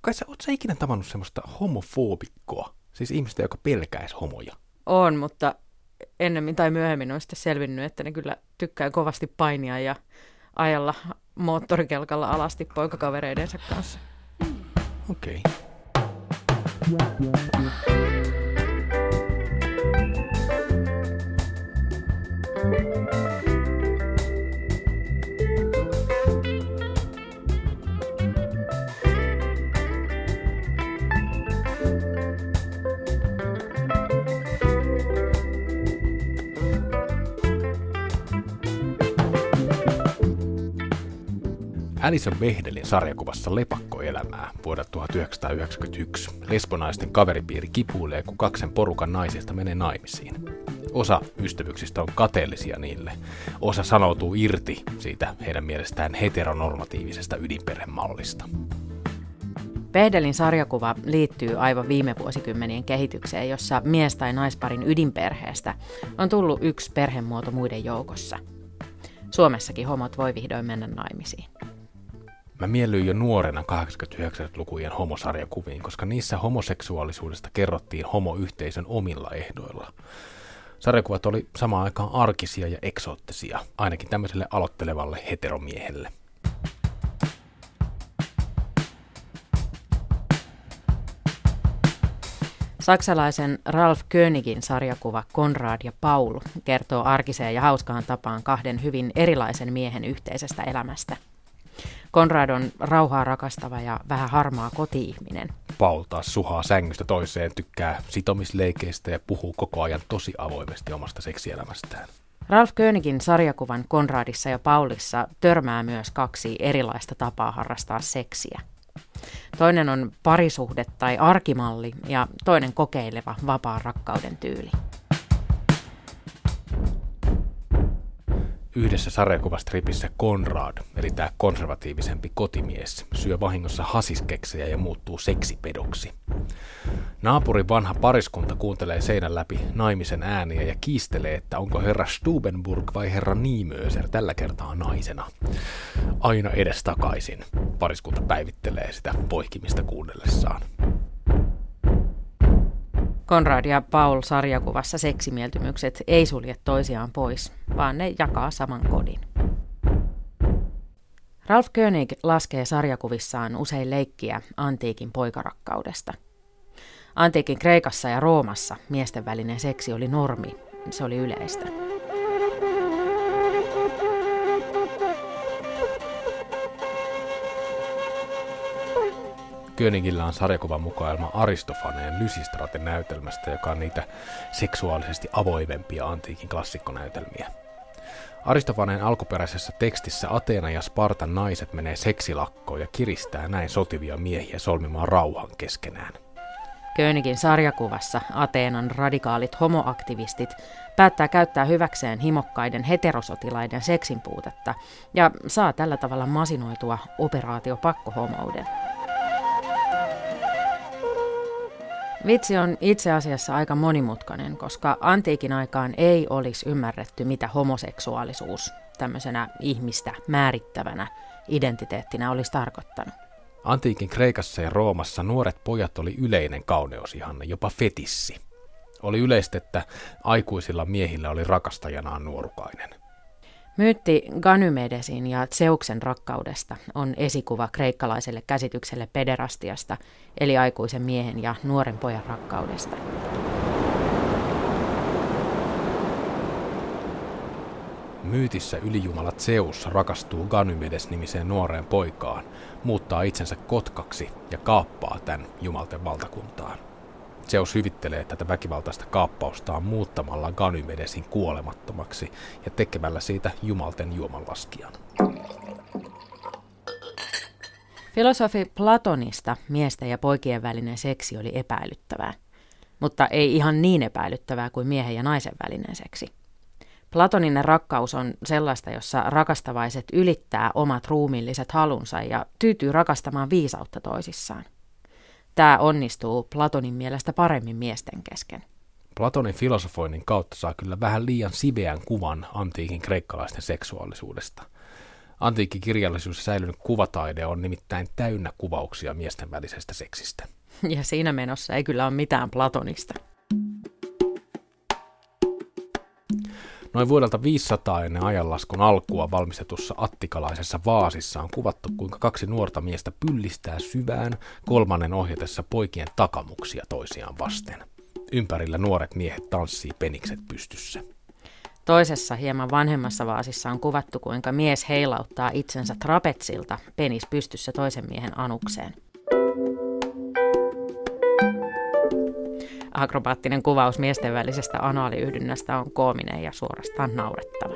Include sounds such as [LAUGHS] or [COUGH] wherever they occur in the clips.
kai sä, oot sä ikinä tavannut semmoista homofobikkoa? Siis ihmistä, joka pelkäisi homoja. On, mutta ennemmin tai myöhemmin on sitten selvinnyt, että ne kyllä tykkää kovasti painia ja ajalla moottorikelkalla alasti poikakavereidensa kanssa. Okei. Okay. Alison Behdelin sarjakuvassa Lepakkoelämää vuodelta 1991 lesbonaisten kaveripiiri kipuilee, kun kaksen porukan naisista menee naimisiin. Osa ystävyyksistä on kateellisia niille. Osa sanoutuu irti siitä heidän mielestään heteronormatiivisesta ydinperhemallista. Behdelin sarjakuva liittyy aivan viime vuosikymmenien kehitykseen, jossa mies- tai naisparin ydinperheestä on tullut yksi perhemuoto muiden joukossa. Suomessakin homot voi vihdoin mennä naimisiin. Mä miellyin jo nuorena 89-lukujen homosarjakuviin, koska niissä homoseksuaalisuudesta kerrottiin homoyhteisön omilla ehdoilla. Sarjakuvat oli samaan aikaan arkisia ja eksoottisia, ainakin tämmöiselle aloittelevalle heteromiehelle. Saksalaisen Ralf Königin sarjakuva Konrad ja Paul kertoo arkiseen ja hauskaan tapaan kahden hyvin erilaisen miehen yhteisestä elämästä – Konrad on rauhaa rakastava ja vähän harmaa koti-ihminen. Paul taas suhaa sängystä toiseen, tykkää sitomisleikeistä ja puhuu koko ajan tosi avoimesti omasta seksielämästään. Ralf Königin sarjakuvan Konradissa ja Paulissa törmää myös kaksi erilaista tapaa harrastaa seksiä. Toinen on parisuhde tai arkimalli ja toinen kokeileva vapaan rakkauden tyyli. Yhdessä sarjakuvastripissä Konrad, eli tämä konservatiivisempi kotimies, syö vahingossa hasiskeksejä ja muuttuu seksipedoksi. Naapurin vanha pariskunta kuuntelee seinän läpi naimisen ääniä ja kiistelee, että onko herra Stubenburg vai herra Niemöser tällä kertaa naisena. Aina edestakaisin. Pariskunta päivittelee sitä poikimista kuunnellessaan. Konrad ja Paul sarjakuvassa seksimieltymykset ei sulje toisiaan pois, vaan ne jakaa saman kodin. Ralf König laskee sarjakuvissaan usein leikkiä antiikin poikarakkaudesta. Antiikin Kreikassa ja Roomassa miesten välinen seksi oli normi, se oli yleistä. Königillä on sarjakuvan mukailma Aristofaneen Lysistraten näytelmästä, joka on niitä seksuaalisesti avoimempia antiikin klassikkonäytelmiä. Aristofaneen alkuperäisessä tekstissä Ateena ja Spartan naiset menee seksilakkoon ja kiristää näin sotivia miehiä solmimaan rauhan keskenään. Königin sarjakuvassa Ateenan radikaalit homoaktivistit päättää käyttää hyväkseen himokkaiden heterosotilaiden seksin puutetta ja saa tällä tavalla masinoitua operaatio pakkohomouden. Vitsi on itse asiassa aika monimutkainen, koska antiikin aikaan ei olisi ymmärretty, mitä homoseksuaalisuus tämmöisenä ihmistä määrittävänä identiteettinä olisi tarkoittanut. Antiikin Kreikassa ja Roomassa nuoret pojat oli yleinen kauneusihanne, jopa fetissi. Oli yleistä, että aikuisilla miehillä oli rakastajanaan nuorukainen. Myytti Ganymedesin ja Zeuksen rakkaudesta on esikuva kreikkalaiselle käsitykselle pederastiasta, eli aikuisen miehen ja nuoren pojan rakkaudesta. Myytissä ylijumala Zeus rakastuu Ganymedes-nimiseen nuoreen poikaan, muuttaa itsensä kotkaksi ja kaappaa tämän jumalten valtakuntaan. Zeus hyvittelee tätä väkivaltaista kaappaustaan muuttamalla Ganymedesin kuolemattomaksi ja tekemällä siitä jumalten juomanlaskijan. Filosofi Platonista miesten ja poikien välinen seksi oli epäilyttävää, mutta ei ihan niin epäilyttävää kuin miehen ja naisen välinen seksi. Platoninen rakkaus on sellaista, jossa rakastavaiset ylittää omat ruumiilliset halunsa ja tyytyy rakastamaan viisautta toisissaan. Tämä onnistuu Platonin mielestä paremmin miesten kesken. Platonin filosofoinnin kautta saa kyllä vähän liian siveän kuvan antiikin kreikkalaisten seksuaalisuudesta. Antiikkikirjallisuus ja säilynyt kuvataide on nimittäin täynnä kuvauksia miesten välisestä seksistä. Ja siinä menossa ei kyllä ole mitään Platonista. Noin vuodelta 500 ennen ajanlaskun alkua valmistetussa attikalaisessa vaasissa on kuvattu, kuinka kaksi nuorta miestä pyllistää syvään, kolmannen ohjatessa poikien takamuksia toisiaan vasten. Ympärillä nuoret miehet tanssii penikset pystyssä. Toisessa hieman vanhemmassa vaasissa on kuvattu, kuinka mies heilauttaa itsensä trapetsilta penis pystyssä toisen miehen anukseen. Akrobaattinen kuvaus miesten välisestä anaaliyhdynnästä on koominen ja suorastaan naurettava.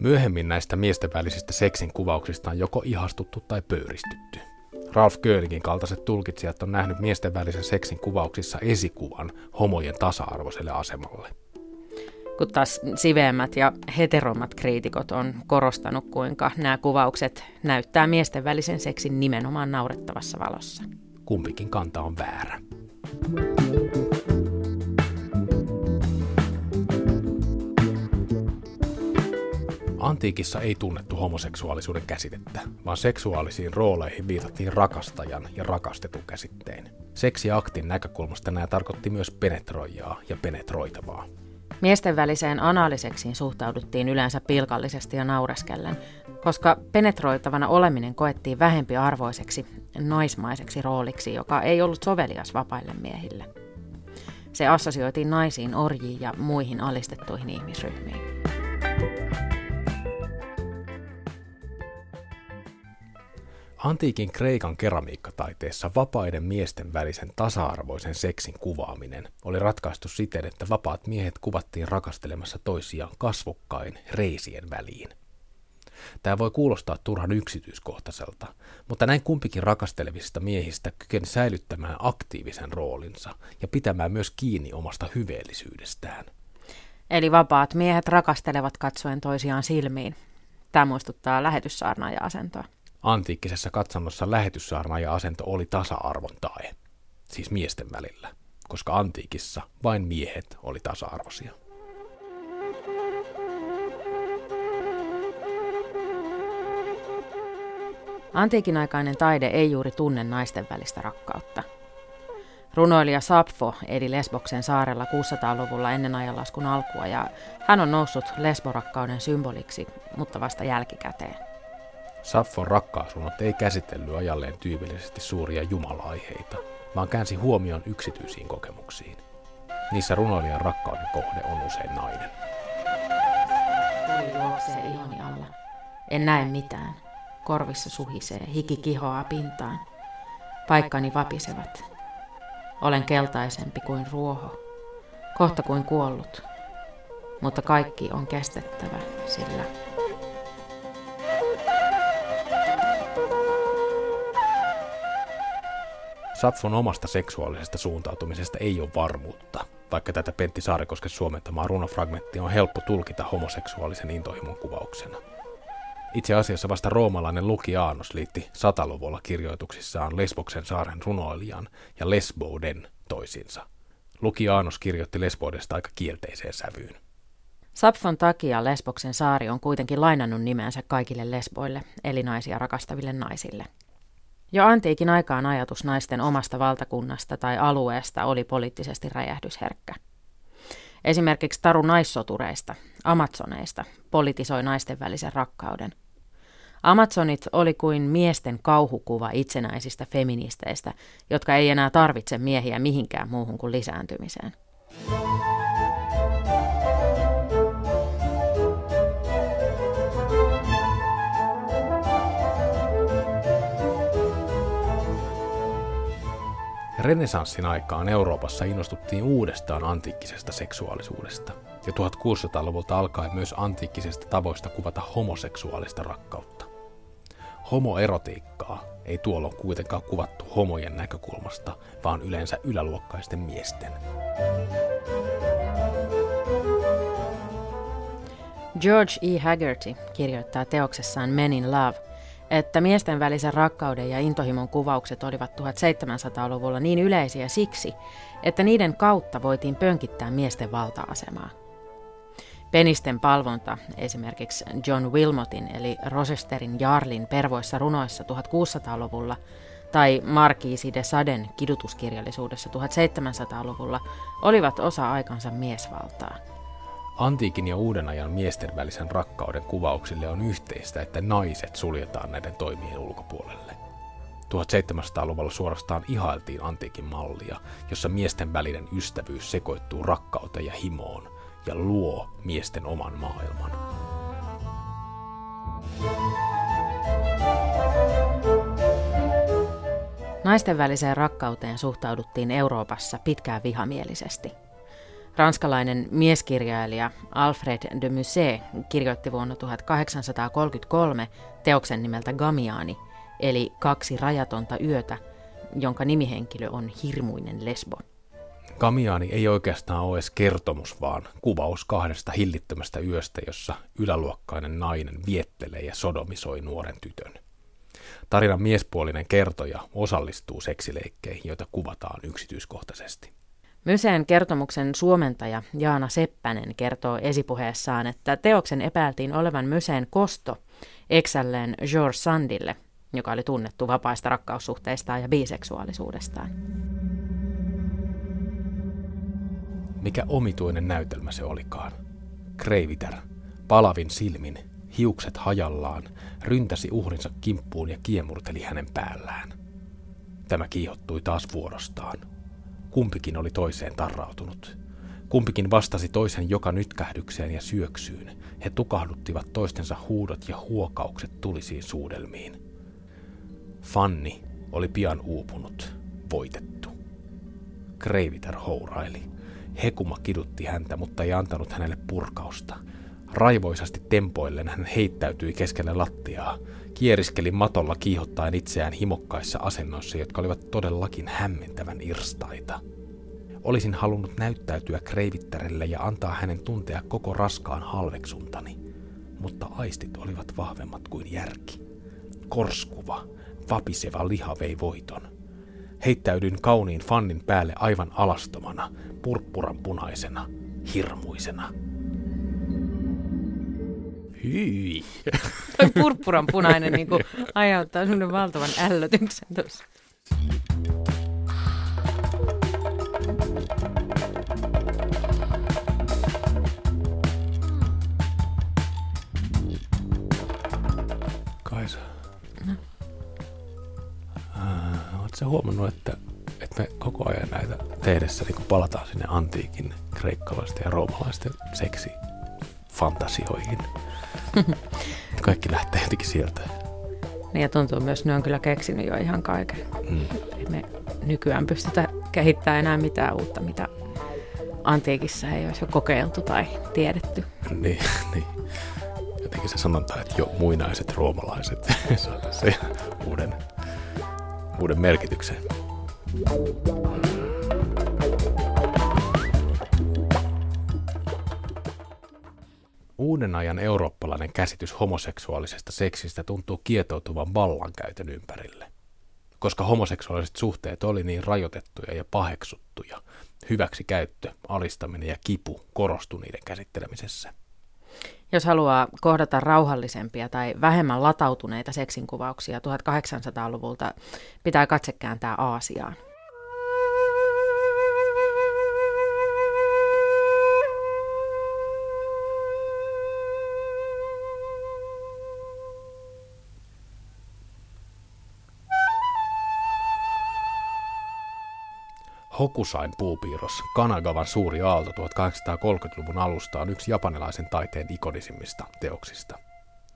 Myöhemmin näistä miesten välisistä seksin kuvauksista on joko ihastuttu tai pöyristytty. Ralph Kööningin kaltaiset tulkitsijat on nähnyt miesten välisen seksin kuvauksissa esikuvan homojen tasa-arvoiselle asemalle. Kun taas siveemmät ja heterommat kriitikot on korostanut, kuinka nämä kuvaukset näyttää miesten välisen seksin nimenomaan naurettavassa valossa. Kumpikin kanta on väärä. Antiikissa ei tunnettu homoseksuaalisuuden käsitettä, vaan seksuaalisiin rooleihin viitattiin rakastajan ja rakastetun käsitteen. Seksiaktin näkökulmasta nämä tarkoitti myös penetroijaa ja penetroitavaa. Miesten väliseen anaaliseksiin suhtauduttiin yleensä pilkallisesti ja naureskellen, koska penetroitavana oleminen koettiin vähempi arvoiseksi, naismaiseksi rooliksi, joka ei ollut sovelias vapaille miehille. Se assosioitiin naisiin, orjiin ja muihin alistettuihin ihmisryhmiin. Antiikin Kreikan keramiikkataiteessa vapaiden miesten välisen tasa-arvoisen seksin kuvaaminen oli ratkaistu siten, että vapaat miehet kuvattiin rakastelemassa toisiaan kasvokkain reisien väliin. Tämä voi kuulostaa turhan yksityiskohtaiselta, mutta näin kumpikin rakastelevista miehistä kykeni säilyttämään aktiivisen roolinsa ja pitämään myös kiinni omasta hyveellisyydestään. Eli vapaat miehet rakastelevat katsoen toisiaan silmiin. Tämä muistuttaa lähetyssaarnaaja-asentoa. Antiikkisessa katsannossa lähetyssaarnaaja asento oli tasa-arvon tae, siis miesten välillä, koska antiikissa vain miehet oli tasa-arvoisia. Antiikin aikainen taide ei juuri tunne naisten välistä rakkautta. Runoilija Sapfo eli Lesboksen saarella 600-luvulla ennen ajanlaskun alkua ja hän on noussut lesborakkauden symboliksi, mutta vasta jälkikäteen. Saffon rakkaasunnot ei käsitellyt ajalleen tyypillisesti suuria jumala-aiheita, vaan käänsi huomion yksityisiin kokemuksiin. Niissä runoilijan rakkauden kohde on usein nainen. Tuli juoksee ihoni alla. En näe mitään. Korvissa suhisee, hiki kihoaa pintaan. Paikkani vapisevat. Olen keltaisempi kuin ruoho, kohta kuin kuollut. Mutta kaikki on kestettävä, sillä Sapfon omasta seksuaalisesta suuntautumisesta ei ole varmuutta, vaikka tätä Pentti Saarikosken suomentamaa runofragmenttia on helppo tulkita homoseksuaalisen intohimon kuvauksena. Itse asiassa vasta roomalainen Luki Aanos liitti sataluvulla kirjoituksissaan Lesboksen saaren runoilijan ja Lesboden toisinsa. Luki Aanos kirjoitti Lesbodesta aika kielteiseen sävyyn. Sapfon takia Lesboksen saari on kuitenkin lainannut nimensä kaikille lesboille, eli naisia rakastaville naisille – jo antiikin aikaan ajatus naisten omasta valtakunnasta tai alueesta oli poliittisesti räjähdysherkkä. Esimerkiksi taru naissotureista, Amazoneista, politisoi naisten välisen rakkauden. Amazonit oli kuin miesten kauhukuva itsenäisistä feministeistä, jotka ei enää tarvitse miehiä mihinkään muuhun kuin lisääntymiseen. Renesanssin aikaan Euroopassa innostuttiin uudestaan antiikkisesta seksuaalisuudesta, ja 1600-luvulta alkaen myös antiikkisesta tavoista kuvata homoseksuaalista rakkautta. Homoerotiikkaa ei tuolloin kuitenkaan kuvattu homojen näkökulmasta, vaan yleensä yläluokkaisten miesten. George E. Haggerty kirjoittaa teoksessaan Men in Love, että miesten välisen rakkauden ja intohimon kuvaukset olivat 1700-luvulla niin yleisiä siksi, että niiden kautta voitiin pönkittää miesten valta-asemaa. Penisten palvonta esimerkiksi John Wilmotin eli Rosesterin Jarlin pervoissa runoissa 1600-luvulla tai Markiisi de Saden kidutuskirjallisuudessa 1700-luvulla olivat osa aikansa miesvaltaa. Antiikin ja uuden ajan miesten välisen rakkauden kuvauksille on yhteistä, että naiset suljetaan näiden toimien ulkopuolelle. 1700-luvulla suorastaan ihailtiin antiikin mallia, jossa miesten välinen ystävyys sekoittuu rakkauteen ja himoon ja luo miesten oman maailman. Naisten väliseen rakkauteen suhtauduttiin Euroopassa pitkään vihamielisesti. Ranskalainen mieskirjailija Alfred de Musset kirjoitti vuonna 1833 teoksen nimeltä Gamiani, eli Kaksi rajatonta yötä, jonka nimihenkilö on hirmuinen lesbo. Gamiani ei oikeastaan ole edes kertomus, vaan kuvaus kahdesta hillittömästä yöstä, jossa yläluokkainen nainen viettelee ja sodomisoi nuoren tytön. Tarinan miespuolinen kertoja osallistuu seksileikkeihin, joita kuvataan yksityiskohtaisesti. Myseen kertomuksen suomentaja Jaana Seppänen kertoo esipuheessaan, että teoksen epäiltiin olevan Myseen kosto eksälleen George Sandille, joka oli tunnettu vapaista rakkaussuhteistaan ja biseksuaalisuudestaan. Mikä omituinen näytelmä se olikaan. Kreiviter, palavin silmin, hiukset hajallaan, ryntäsi uhrinsa kimppuun ja kiemurteli hänen päällään. Tämä kiihottui taas vuorostaan. Kumpikin oli toiseen tarrautunut. Kumpikin vastasi toisen joka nytkähdykseen ja syöksyyn. He tukahduttivat toistensa huudot ja huokaukset tulisiin suudelmiin. Fanni oli pian uupunut, voitettu. Kreiviter houraili. Hekuma kidutti häntä, mutta ei antanut hänelle purkausta. Raivoisasti tempoillen hän heittäytyi keskelle lattiaa, kieriskeli matolla kiihottaen itseään himokkaissa asennoissa, jotka olivat todellakin hämmentävän irstaita. Olisin halunnut näyttäytyä kreivittarelle ja antaa hänen tuntea koko raskaan halveksuntani, mutta aistit olivat vahvemmat kuin järki. Korskuva, vapiseva liha vei voiton. Heittäydyin kauniin fannin päälle aivan alastomana, purppuran punaisena, hirmuisena. Hyi. Toi purppuran punainen niin kuin, aiheuttaa sellainen valtavan ällötyksen tuossa. Kaisa. No. Äh, Oletko huomannut, että, että me koko ajan näitä tehdessä niin palataan sinne antiikin kreikkalaisten ja roomalaisten seksi fantasioihin. [LAUGHS] Kaikki lähtee jotenkin sieltä. Niin ja tuntuu myös, että ne on kyllä keksinyt jo ihan kaiken. Mm. Me nykyään pystytä kehittämään enää mitään uutta, mitä antiikissa ei olisi jo kokeiltu tai tiedetty. Niin, [LAUGHS] niin. Jotenkin se sanonta, että jo muinaiset roomalaiset [LAUGHS] saavat se uuden, uuden merkityksen. Uuden ajan eurooppalainen käsitys homoseksuaalisesta seksistä tuntuu kietoutuvan vallankäytön ympärille. Koska homoseksuaaliset suhteet oli niin rajoitettuja ja paheksuttuja, hyväksi käyttö, alistaminen ja kipu korostui niiden käsittelemisessä. Jos haluaa kohdata rauhallisempia tai vähemmän latautuneita seksinkuvauksia 1800-luvulta, pitää katse kääntää Aasiaan. Hokusain puupiirros, Kanagavan suuri aalto 1830-luvun alusta on yksi japanilaisen taiteen ikonisimmista teoksista.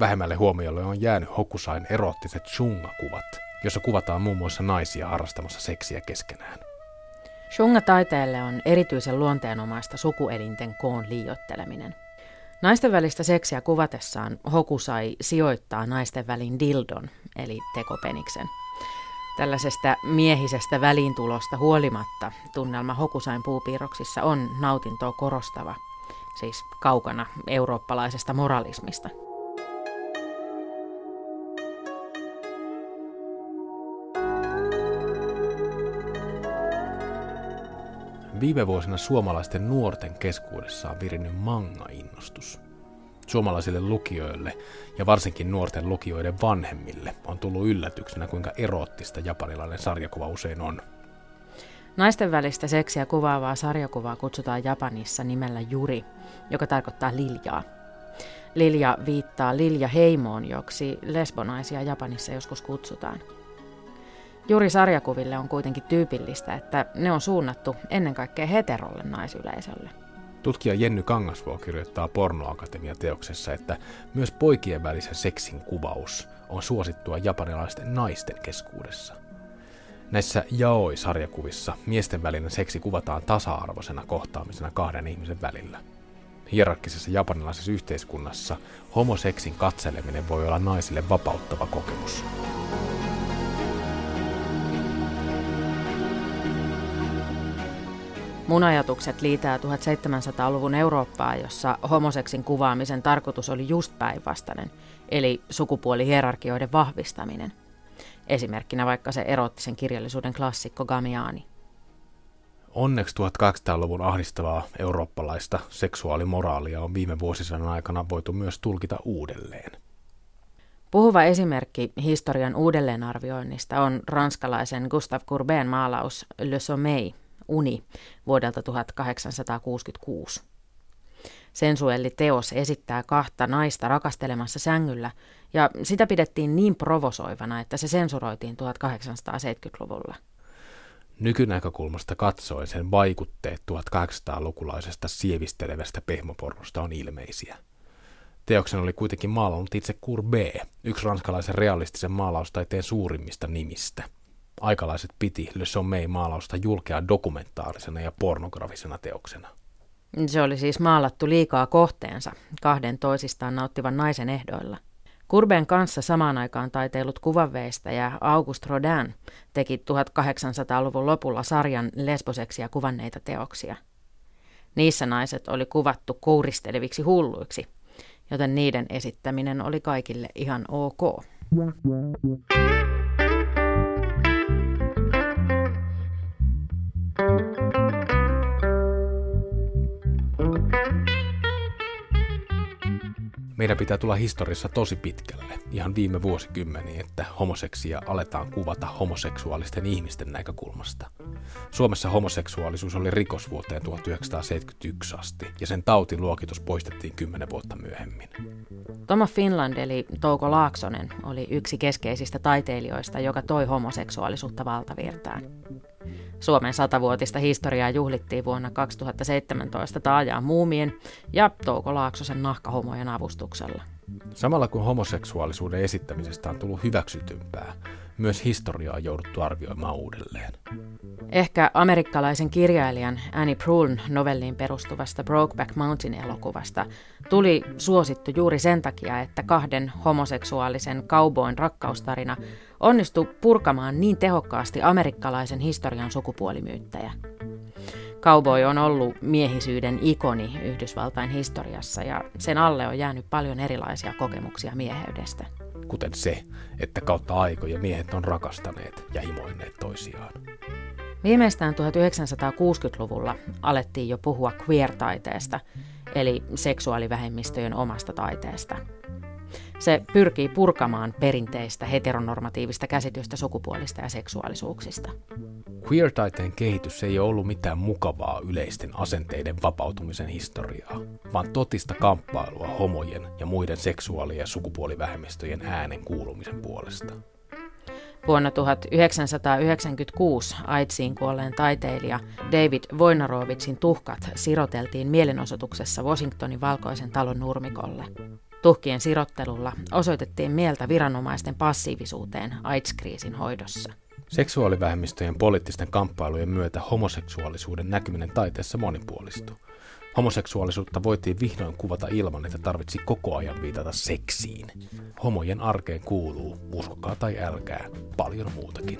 Vähemmälle huomiolle on jäänyt Hokusain erottiset shunga-kuvat, jossa kuvataan muun muassa naisia harrastamassa seksiä keskenään. Shunga-taiteelle on erityisen luonteenomaista sukuelinten koon liioitteleminen. Naisten välistä seksiä kuvatessaan Hokusai sijoittaa naisten välin dildon, eli tekopeniksen – Tällaisesta miehisestä väliintulosta huolimatta tunnelma Hokusain puupiirroksissa on nautintoa korostava, siis kaukana eurooppalaisesta moralismista. Viime vuosina suomalaisten nuorten keskuudessa on virinnyt manga-innostus. Suomalaisille lukijoille ja varsinkin nuorten lukijoiden vanhemmille on tullut yllätyksenä, kuinka eroottista japanilainen sarjakuva usein on. Naisten välistä seksiä kuvaavaa sarjakuvaa kutsutaan Japanissa nimellä Juri, joka tarkoittaa liljaa. Lilja viittaa Lilja heimoon, joksi lesbonaisia Japanissa joskus kutsutaan. Juuri sarjakuville on kuitenkin tyypillistä, että ne on suunnattu ennen kaikkea heterolle naisyleisölle. Tutkija Jenny Kangasvuo kirjoittaa Pornoakatemia-teoksessa, että myös poikien välisen seksin kuvaus on suosittua japanilaisten naisten keskuudessa. Näissä jaoi-sarjakuvissa miesten välinen seksi kuvataan tasa-arvoisena kohtaamisena kahden ihmisen välillä. Hierarkkisessa japanilaisessa yhteiskunnassa homoseksin katseleminen voi olla naisille vapauttava kokemus. Mun ajatukset liitää 1700-luvun Eurooppaa, jossa homoseksin kuvaamisen tarkoitus oli just päinvastainen, eli sukupuolihierarkioiden vahvistaminen. Esimerkkinä vaikka se erottisen kirjallisuuden klassikko Gamiani. Onneksi 1800-luvun ahdistavaa eurooppalaista seksuaalimoraalia on viime vuosisadan aikana voitu myös tulkita uudelleen. Puhuva esimerkki historian uudelleenarvioinnista on ranskalaisen Gustave Courbet maalaus Le Sommeil, uni, vuodelta 1866. Sensuelliteos esittää kahta naista rakastelemassa sängyllä, ja sitä pidettiin niin provosoivana, että se sensuroitiin 1870-luvulla. Nykynäkökulmasta katsoen sen vaikutteet 1800-lukulaisesta sievistelevästä pehmopornosta on ilmeisiä. Teoksen oli kuitenkin maalannut itse Courbet, yksi ranskalaisen realistisen maalaustaiteen suurimmista nimistä. Aikalaiset piti Le Sommeil-maalausta julkea dokumentaarisena ja pornografisena teoksena. Se oli siis maalattu liikaa kohteensa, kahden toisistaan nauttivan naisen ehdoilla. Kurben kanssa samaan aikaan taiteilut ja August Rodin teki 1800-luvun lopulla sarjan lesboseksia kuvanneita teoksia. Niissä naiset oli kuvattu kouristeleviksi hulluiksi, joten niiden esittäminen oli kaikille ihan ok. Meidän pitää tulla historiassa tosi pitkälle, ihan viime vuosikymmeniin, että homoseksia aletaan kuvata homoseksuaalisten ihmisten näkökulmasta. Suomessa homoseksuaalisuus oli rikos vuoteen 1971 asti, ja sen tautiluokitus poistettiin kymmenen vuotta myöhemmin. Toma Finland eli Touko Laaksonen oli yksi keskeisistä taiteilijoista, joka toi homoseksuaalisuutta valtavirtaan. Suomen satavuotista historiaa juhlittiin vuonna 2017 taajaan muumien ja Touko Laaksosen nahkahomojen avustuksella. Samalla kun homoseksuaalisuuden esittämisestä on tullut hyväksytympää, myös historiaa on jouduttu arvioimaan uudelleen. Ehkä amerikkalaisen kirjailijan Annie Prouln novelliin perustuvasta Brokeback Mountain-elokuvasta tuli suosittu juuri sen takia, että kahden homoseksuaalisen cowboyn rakkaustarina onnistui purkamaan niin tehokkaasti amerikkalaisen historian sukupuolimyyttejä. Cowboy on ollut miehisyyden ikoni Yhdysvaltain historiassa ja sen alle on jäänyt paljon erilaisia kokemuksia mieheydestä. Kuten se, että kautta aikoja miehet on rakastaneet ja himoinneet toisiaan. Viimeistään 1960-luvulla alettiin jo puhua queer-taiteesta, eli seksuaalivähemmistöjen omasta taiteesta. Se pyrkii purkamaan perinteistä heteronormatiivista käsitystä sukupuolista ja seksuaalisuuksista. Queer-taiteen kehitys ei ole ollut mitään mukavaa yleisten asenteiden vapautumisen historiaa, vaan totista kamppailua homojen ja muiden seksuaali- ja sukupuolivähemmistöjen äänen kuulumisen puolesta. Vuonna 1996 AIDSiin kuolleen taiteilija David Voinarovitsin tuhkat siroteltiin mielenosoituksessa Washingtonin valkoisen talon nurmikolle. Tuhkien sirottelulla osoitettiin mieltä viranomaisten passiivisuuteen AIDS-kriisin hoidossa. Seksuaalivähemmistöjen poliittisten kamppailujen myötä homoseksuaalisuuden näkyminen taiteessa monipuolistui. Homoseksuaalisuutta voitiin vihdoin kuvata ilman, että tarvitsi koko ajan viitata seksiin. Homojen arkeen kuuluu, uskokaa tai älkää, paljon muutakin.